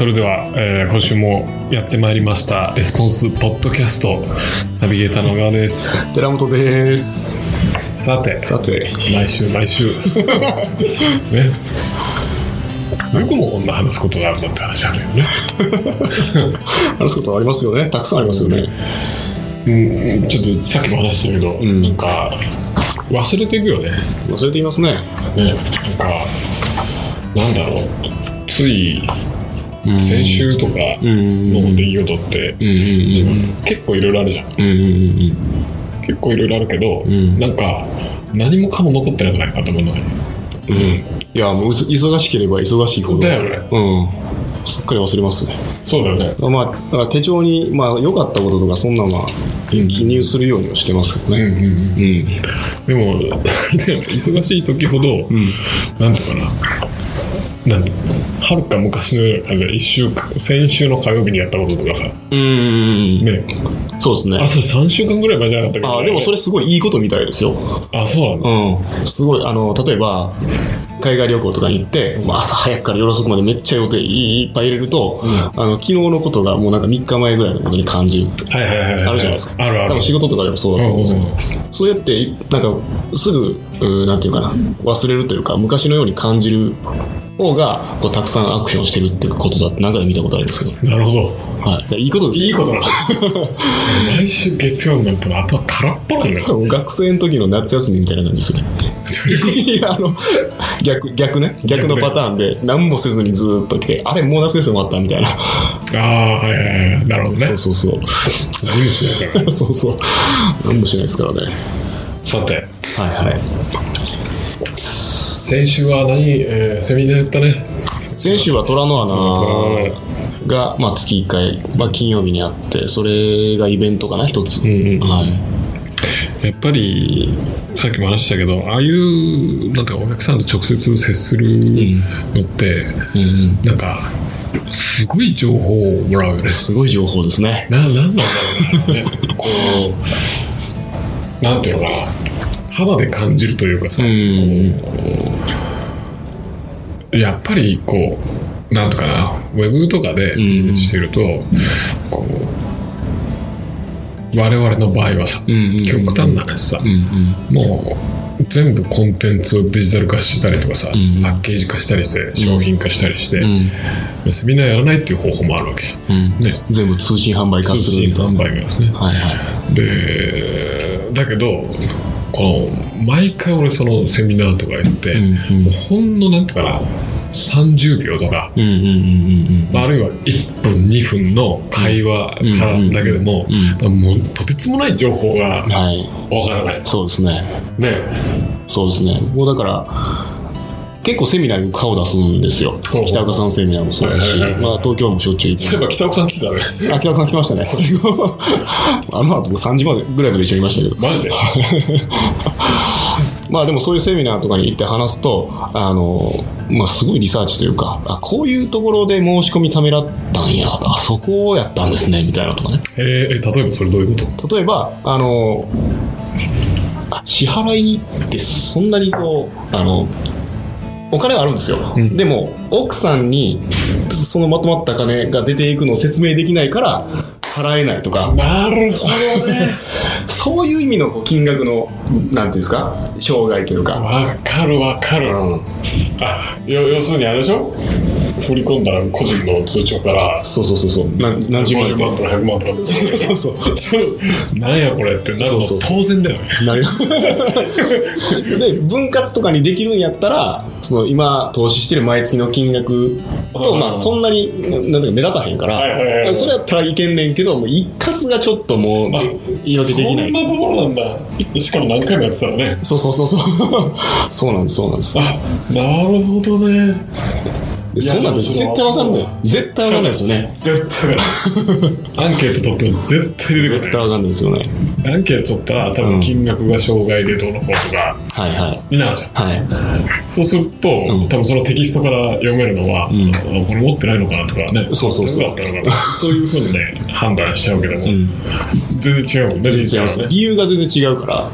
それでは、えー今週もやってまいりましたレスポンスポッドキャストナビゲーターの小川です寺本です。さてさて、毎週毎週 ねよくもこんな話すことがあるんだって話なんだよね 話すことありますよね。たくさんありますよね。うんちょっとさっきも話したけど、んなんか忘れていくよね忘れていますね。ねなんかなんだろうつい先週とかうん。の出来事って、うん。うん。結構いろいろあるじゃん。うん。うん。うん。結構いろいろあるけど、ん。なんか何もかも残ってなくない頭の中に。うん。いや、もう忙しければ忙しいほど。だよね。うん。すっかり忘れますね。そうだよね。まあ、だから手帳に、まあ、良かったこととか、そんなのは記入するようにはしてますけどね。うんうんうん。でも忙しい時ほど、なんていうかななんはるか昔のような感じで一週間先週の火曜日にやったこととかさ。うん。うんうん。ね。そうですね。あ。それ3週間ぐらい前じゃなかったけ？ど、あ、でもそれすごいいいことみたいですよ。あそうなんだうん、すごい、あの、例えば、海外旅行とかに行って、まあ、朝早くから夜遅くまでめっちゃ予定いっぱい入れると、あの、昨日のことがもうなんか3日前ぐらいのことに感じる。はいはいはいはい。あるじゃないですか。あるある。仕事とかでもそうだと思うんですけど、うんうん。そうやって、なんか、すぐ、なんていうかな、忘れるというか、昔のように感じる方が、こう、たくさんアクションしてるっていうことだって何かで見たことあるんですけど、なるほどはい。いいことですいいことなの 毎週月曜になると頭空っぽなんだよ学生の時の夏休みみたいな感じですね。いや、あの、逆、逆ね。逆のパターンで、何もせずにずーっと来て、あれ、もう夏休み終わったみたいな。ああはいはいはいなるほどねそうそうそう。何もしないからね そうそう。何もしないですからね。さてはいはい。先週は何、えーセミナーやったね先週は虎の穴が、まあ、月1回、まあ、金曜日にあって、それがイベントかな、一つ。んうんはい。やっぱりさっきも話したけどああいうなんかお客さんと直接接するのって、うんうん。なんかすごい情報をもらうよねすごい情報ですね。ななんなんだろうねこうなんていうのかな肌で感じるというかさ、うん。やっぱりこうなんとかなウェブとかでんしてると、こう我々の場合はさ、極端な話さ、うんもう全部コンテンツをデジタル化したりとかさ、んパッケージ化したりして商品化したりして、うん。セミナーやらないっていう方法もあるわけじゃん。うん。ね、全部通信販売化通するみたいな。信販売がですね。はいはい。で、だけど、この、毎回俺そのセミナーとか行って、んうんもうほんのなんていうかな、30秒とか、うんうんうんうんあるいは1分、2分の会話からだけでも、もうとてつもない情報が。わからない。そうですね。ね。そうですね。もうだから、結構セミナーに顔出すんですよ。北岡さんのセミナーもそうだし、まあ東京もしょっちゅう行ってそういえば北岡さん来てたね。あ、北岡さん来ましたね。あの後も3時までぐらいまで一緒にいましたけど。マジで？まあでもそういうセミナーとかに行って話すと、あの、まあすごいリサーチというか、あ、こういうところで申し込みためらったんや、あそこやったんですね、みたいなとかね。えーえ例えばそれどういうこと？例えば、あの、あ支払いってそんなにこう、あの、お金はあるんですよ。でも、奥さんにそのまとまった金が出ていくのを説明できないから、払えないとか、なるほどね。そういう意味の金額の、なんていうんですか、障害というか。わかるわかる。うんあ、要要するにあれでしょ？振り込んだら個人の通帳から、そうそうそうそう。何何十万50万とか100万とかそうそう。それなんやこれってなるの当然だよね。なる で分割とかにできるんやったらその今投資してる毎月の金額と、うんまあ、そんなになんだか目立たへんから、はいはいはいそれやったらいけんねんけどもう一括がちょっともうあ言い訳できないそんなところなんだ。しかも何回もやってたらね。そうそうそうそう そうなんですそうなんですあ、なるほどね。でそんなん絶対わかんない。絶対わかんないですよね。絶対わからんアンケート取っても絶対出てこない。絶対わかんない。ですよねアンケート取ったら多分金額が障害でどうのこうとか。はいはい。になるじゃん。はい。そうすると、ん。多分そのテキストから読めるのは、ん。あこれ持ってないのかなとかね、そうそうそう。どだったのかなそういうふうにね、判断しちゃうけども、ん。全然違うもんね、全然違いますね。理由が全然違うから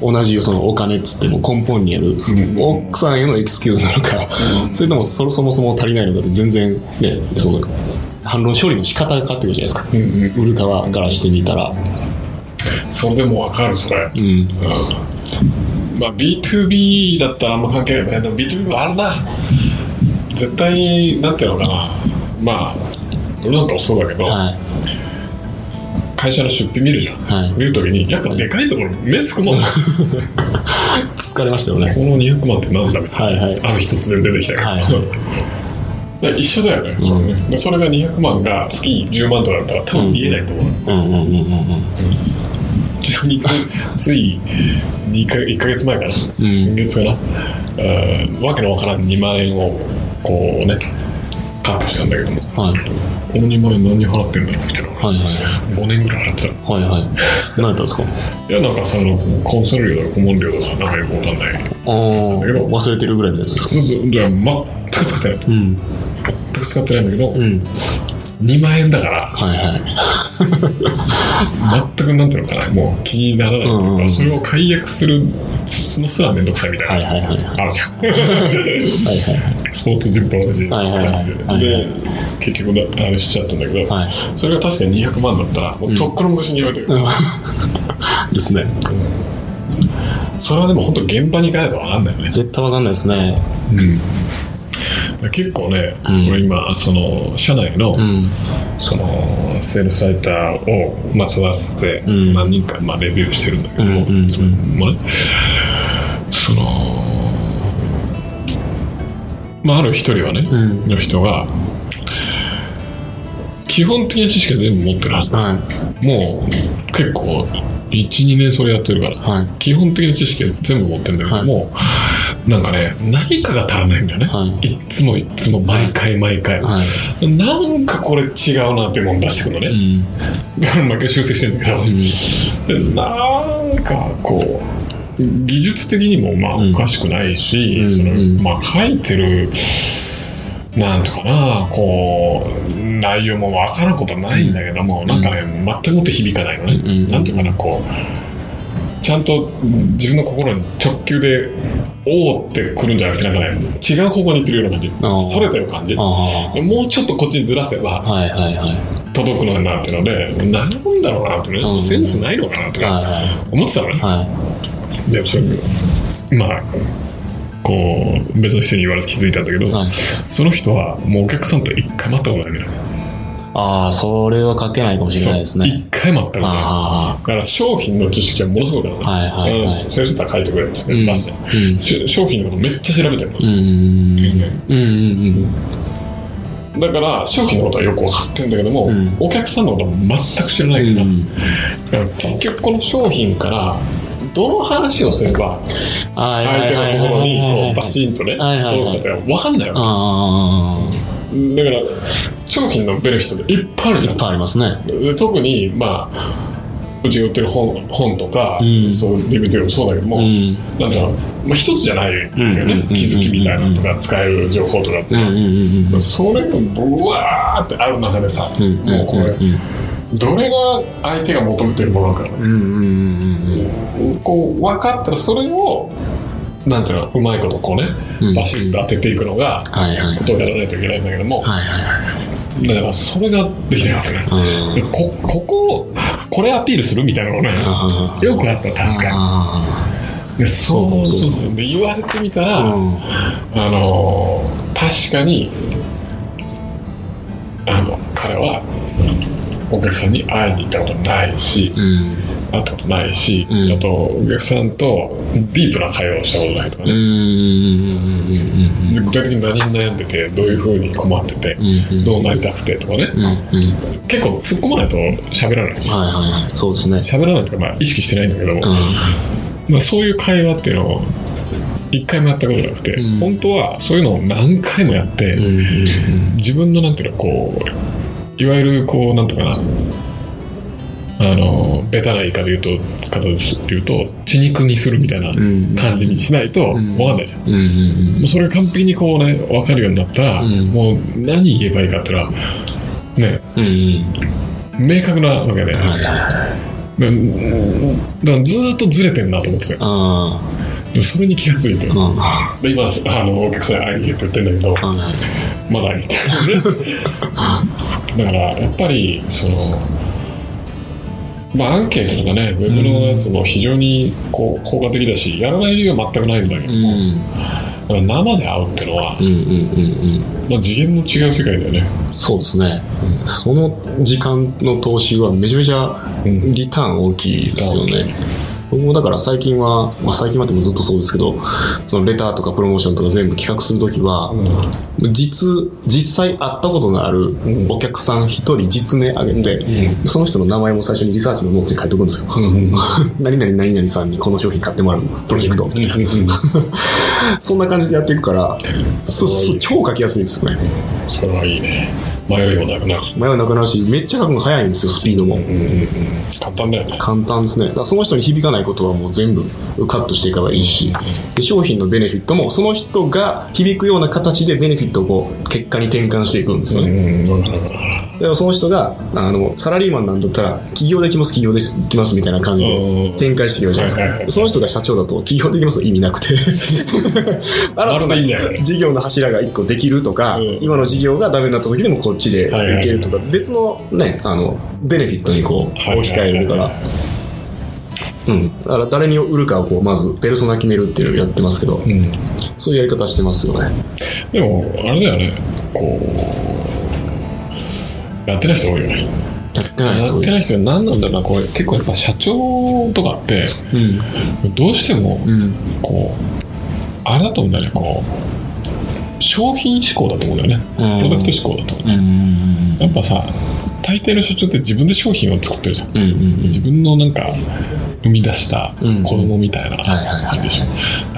同じそのお金っつっても根本にある、奥さんへのエクスキューズなのか、それともそそもそも足りないのかって全然ねその反論処理の仕方が変わってくるじゃないですか、売る側からしてみたら。それでも分かるそれ、うん。うん。まあ B2B だったらあんま関係ない。でも B2B はあるな。絶対なんていうのかな。まあ俺なんかもそうだけど、はい会社の出費見るじゃん、はい。見るときにやっぱでかいところ目つくもん、こ 疲れましたよね。の200万ってなんだみたいな、はいはい。ある日突然出てきたけど、はい 一緒だよね、それね。でそれが200万が月10万とかだったら多分見えないと思う、うんうんうんうんうん。ちなみにつつい2か1か月前かな、ん。今月かな、わけのわからん2万円をこうねカットしたんだけども。はいこの2万円何に払ってんだろうみたいな、はいはい。5年ぐらい払ってた。はいはい。何やったんですか？いやなんかそのコンサル料とか顧問料とかなんかよくわかんない。ああ忘れてるぐらいのやつですか？そういや全く使ってない。うん。全く使ってないんだけど、うん。2万円だから。はいはい。全くなんていうのかな。もう気にならないというか、それを解約するのすらめんどくさいみたいな、はいはいはいはい。あるじゃん。はいはいスポーツジムと同じはいはいはい感じで、はいはい。で結局だあれしちゃったんだけど、はい。それが確かに200万だったらもうとっくの昔に言われてる、ですね。それはでも本当現場に行かないと分かんないよね。絶対わかんないですね。結構ね、ん。俺今その社内の、うん。そのセールスライターを、まあ、育ててん。何人か、まあ、レビューしてるんだけども、うんうんうん。そのまああある一人はね、ん。の人が基本的な知識は全部持ってるはずだ。はもう結構12年それやってるから、はい。基本的な知識は全部持ってるんだけども、なんかね何かが足らないんだよね、はい。いっつもいっつも毎回毎回、はなんかこれ違うなっていうもの出してくるのいね、うん。毎回修正してるんだけど、でなんかこう技術的にもまあうん。おかしくないし、うん。そのうん。まあ書いてるなんとかなこう内容も分からんことはないんだけども、なんかね全くもって響かないのね、うん。なんていうかなこうちゃんと自分の心に直球でおおってくるんじゃなくてなんかね違う方向に行ってるような感じ。それてる感じ。あもうちょっとこっちにずらせばあはいはいはい。届くのになっていうので何なんだろうなってね、うん。センスないのかなとか思ってたのね、はでもそれまあこう別の人に言われて気づいたんだけど、はい。その人はもうお客さんと一回待ったことないんだよ。ああそれは書けないかもしれないです一ね回待ったことないあだから商品の知識はものすごくあるはいはいはい。うん先生と書いてくれっつってうん出して、うん。し商品のことめっちゃ調べてるの。あうんうんうん。うんだから商品のことはよく分かってるんだけども、ん。お客さんのことは全く知らないから、うん。だから結局この商品からどの話をすればはい相手の心にこうバンチンとね届くかって分かんないよあだから商品のベネフィットっていっぱいあるじゃん。あいっぱいありますね。で特にまあうちが売ってる本本とか、うん。そうリビューとかもそうだけども、うん。なんだろう、まあ、一つじゃないよね、うんうんうん気づきみたいなのとか使える情報とかって、うんうんうんうんそれがブワーってある中でさ、うんもうこれ、うんどれが相手が求めてるものか。なうんうんうんうん。こう分かったらそれをなんていうのうまいことこうね、うん。バシッと当てていくのが、ことをやらないといけないんだけども、はいはいはいだからそれができないわけね、うここここれアピールするみたいなのがねあよくあった確かあにでそうそうそうそう。そうで言われてみたら、あうん。あのー確かにあの彼はお客さんに会いに行ったことないし、うん。会ったことないし、うん。あとお客さんとディープな会話をしたことないとかね、具体的に何に悩んでてどういうふうに困ってて、うんうん。どうなりたくてとかね、うんうん。結構突っ込まないと喋らないし。はいはいはい。そうですね。喋らないとかまあ意識してないんだけども、うん。まあ、そういう会話っていうのを一回もやったことなくて、うん。本当はそういうのを何回もやって、うんうん。自分のなんていうのこういわゆるこうなんとかな。あのベタな言い方で言うと方で言うと血肉にするみたいん。な感じにしないとん。分かんないじゃん、うんうんもうそれが完璧にこうね分かるようになったら、うん。もう何言えばいいかって言ったらね。うんうん。明確なわけで、はいはいだからずーっとずれてんなと思ってたよそれに気がついて、あ。うん。今あのお客さんに会いに行けって言ってんだけどい。まだ会いに行って だからやっぱりそのまあアンケートとかねウェブのやつも非常にこう効果的だしやらない理由は全くないんだけども、うん。生で会うっていうのは、うんうんうんうん。まあ、次元の違う世界だよねそうですね。その時間の投資はめちゃめちゃリターン大きいですよね。僕もだから最近は、まあ最近までもずっとそうですけど、そのレターとかプロモーションとか全部企画するときは、実、実際会ったことのあるお客さん一人実名挙げて、その人の名前も最初にリサーチのノートに書いておくんですよ。何々何々さんにこの商品買ってもらうプロジェクト。そんな感じでやっていくから、そそ超書きやすいですよね。それはいいね迷いもなくなる迷いなくなるし、めっちゃ書くの早いんですよ、スピードも。簡単だよね。簡単ですね。だからその人に響かないことはもう全部カットしていけばいいし、で商品のベネフィットもその人が響くような形でベネフィットをこう結果に転換していくんですようね。ん分かる分かるだからその人が、あの、サラリーマンなんだったら、起業できます、起業できますみたいな感じうんで展開していくじゃないですはいはいはいか。その人が社長だと、起業できますの意味なくて。新たな事業の柱が一個できるとか、うん今の事業がダメになった時でもこっちでいはいはいけるとか、別のね、あの、ベネフィットにこう、はいはい置き換えれるから。うん。だから誰に売るかをこう、まず、ペルソナ決めるっていうのをやってますけど、うんそういうやり方してますよね。でもあれだよねこうやってない人多いよねやってない人やって。ない人は何なんだろうなこれ結構やっぱ社長とかってうん。どうしてもうん。こうあれだと思うんだよねこう商品志向だと思うんだよねプうんロダクト志向だと思ううん。やっぱさ大抵の社長って自分で商品を作ってるじゃんうん。うん。自分のなんか生み出したうん子供みたいなはいはいはいでしょ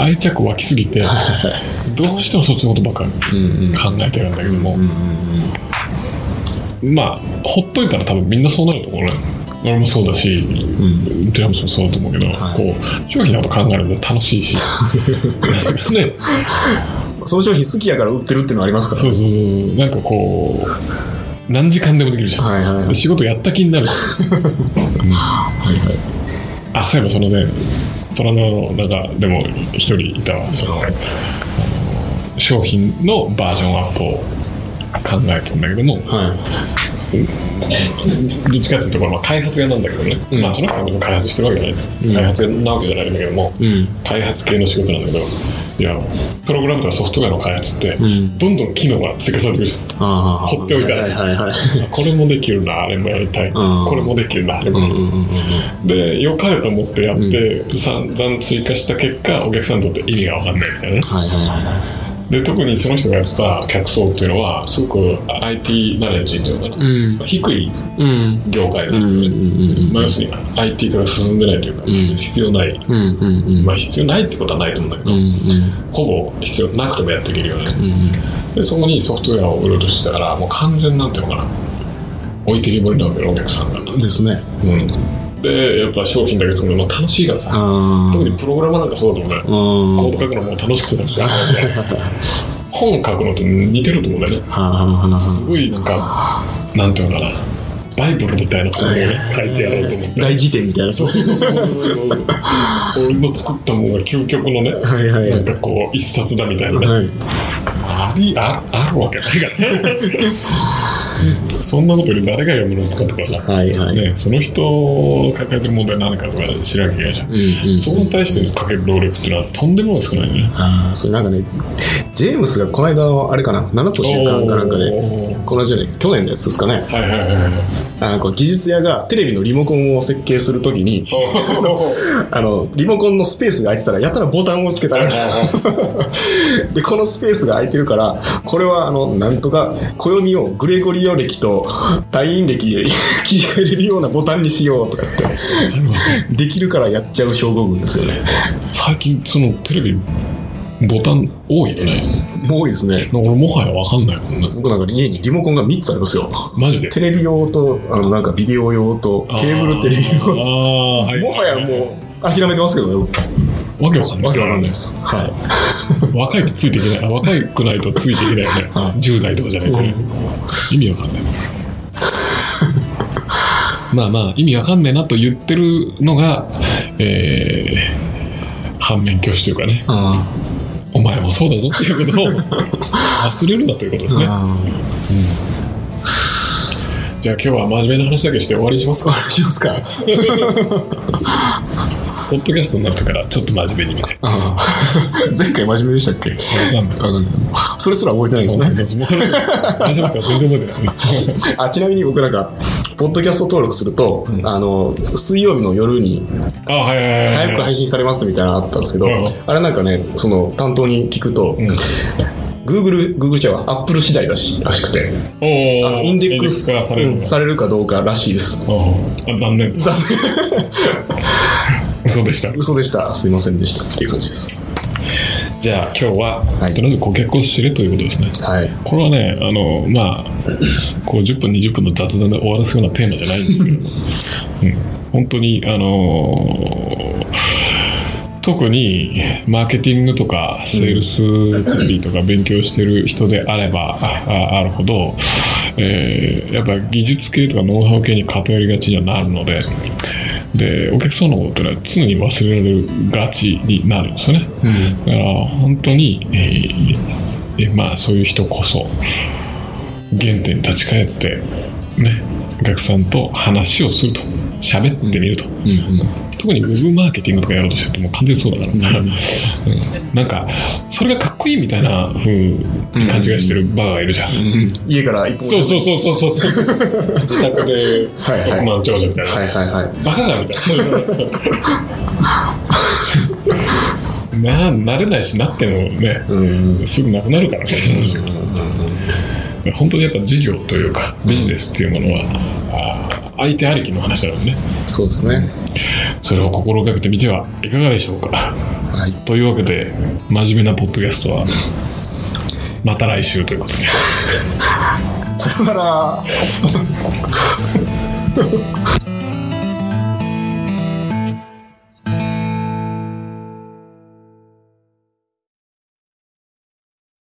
愛着湧きすぎてどうしてもそっちのことばっか。考えてるんだけどもうん。まあほっといたら多分みんなそうなると思うね。俺もそうだしうん。テラムスもそうだと思うけど、はい。こう商品のこと考えると楽しいし。ね。その商品好きやから売ってるっていうのはありますから。そうそうそうそう。なんかこう何時間でもできるじゃん、はいはいはい。仕事やった気になる、うん。あそういえばそのねトラノの中でも一人いたわ。その商品のバージョンアップを考えてんだけどもはどっちかっていうところ、まあ、開発屋なんだけどね、うん。まあその人は別に開発してるわけじゃない、開発屋なわけじゃないんだけども、い。うん。開発系の仕事なんだけどいやプログラムとかソフトウェアの開発って、ん。どんどん機能が追加されてくるじゃん。放っておいたら。はいはいはい。これもできるなあれもやりたい、ん。これもできるなあれもやりたい、で良かれと思ってやって、散々追加した結果お客さんにとって意味が分かんないみたいなね。はいはいはで特にその人がやってた客層っていうのはすごく IT ナレッジっていうのかな、うん。低い。業界なんだよね、うん。うん。うん。まあ、要するに IT から進んでないというか、ん。必要ない、うん。うん。うん。まあ必要ないってことはないと思うんだけど、うん。うん。ほぼ必要なくてもやっていけるよね、うん。でそこにソフトウェアを売ろうとしたからもう完全なんていうのかな。置いてきぼりなわけよお客さんが、うん。ですね。うん、でやっぱ商品だけ作るのも楽しいからさ。あ特にプログラマーなんかそうだと思うね。あ。コード書くのも楽しくて楽しい 本書くのと似てると思うんだよね。すごいなんかなんていうのかな。バイブルみたいな本をね書いてやろうと思って。大辞典みたいな。そうそうそうそうそう。俺の作ったものが究極のね、はいはいはい。なんかこう一冊だみたいなね、はい。ありああるわけないからね そんなことより誰が読むのとかとかさ、はいはい。ね、その人を抱えてる問題何かとか知らなきゃいけないじゃん、うんうん。そこに対してかける労力っていうのはとんでもない少ないね。ああ、それなんかね、ジェームスがこの間の、あれかな、7と週間かなんかで、この10年、去年のやつですかね、はいはいはいはい。あのこう技術屋がテレビのリモコンを設計するときに、あの、リモコンのスペースが空いてたら、やたらボタンを押すけたら、で、このスペースが空いてるから、これは、あの、なんとか、暦をグレゴリオ歴と退院歴で 切り替えれるようなボタンにしようとかって、できるからやっちゃう症候群ですよね。最近そのテレビボタン多いよね多いですね。俺もはや分かんないもんね僕なんか家にリモコンが3つありますよ。マジで？テレビ用と、あの、なんかビデオ用と、ケーブルテレビあ用。もはやもう、諦めてますけどね、わけわかんないわけわかんないです。はい。若いとついていけないあ若くないとついていけないよね10代とかじゃないとね意味わかんない まあまあ意味わかんねえなと言ってるのが、えー、反面教師というかね、あお前もそうだぞっていうことを 忘れるなということですね。じゃあ今日は真面目な話だけして終わりにしますか。お願いしますか。ポッドキャストになってからちょっと真面目に見て。前回真面目でしたっけ？わかんない。それすら覚えてないですね。そうそうもうそれ大丈夫か？全然覚えてない。あちなみに僕なんか、ポッドキャスト登録すると、あの、水曜日の夜にあ、はいはいはいはい。早く配信されますみたいなのあったんですけど、うんあれなんかね、その担当に聞くと、Google、Google じゃは Apple 次第らしらしくて、あのインデックス化されるかどうからしいです。あ残念です。残嘘でした。嘘でした。すいませんでした。っていう感じです。じゃあ今日は、はいとりあえず顧客を知れということですね。はい。これはね、あの、まあ、こう10分、20分の雑談で終わらすようなテーマじゃないんですけど、うん、本当に、あの特にマーケティングとかセールスコピーとか勉強してる人であればあるほど、えーやっぱ技術系とかノウハウ系に偏りがちにはなるので、で、お客さんのことってのは常に忘れられがちになるんですよね。だから本当に、えーえまあそういう人こそ原点に立ち返ってねお客さんと話をすると。喋ってみると、特にウェブマーケティングとかやろうとしてるともう完全にそうだから、うん。なんかそれがかっこいいみたいな風に勘違いしてるバカがいるじゃん、家から一歩そうそうそうそうそう。そ う自宅で億万長者みたいな、はいはいはい。バカがみたいな。な慣れないしなってもね、うん。すぐなくなるからみたいな話本当にやっぱ事業というかビジネスっていうものは、相手ありきの話なのでねそうですね。それを心がけてみてはいかがでしょうかはい。というわけで真面目なポッドキャストはまた来週ということでさよなら。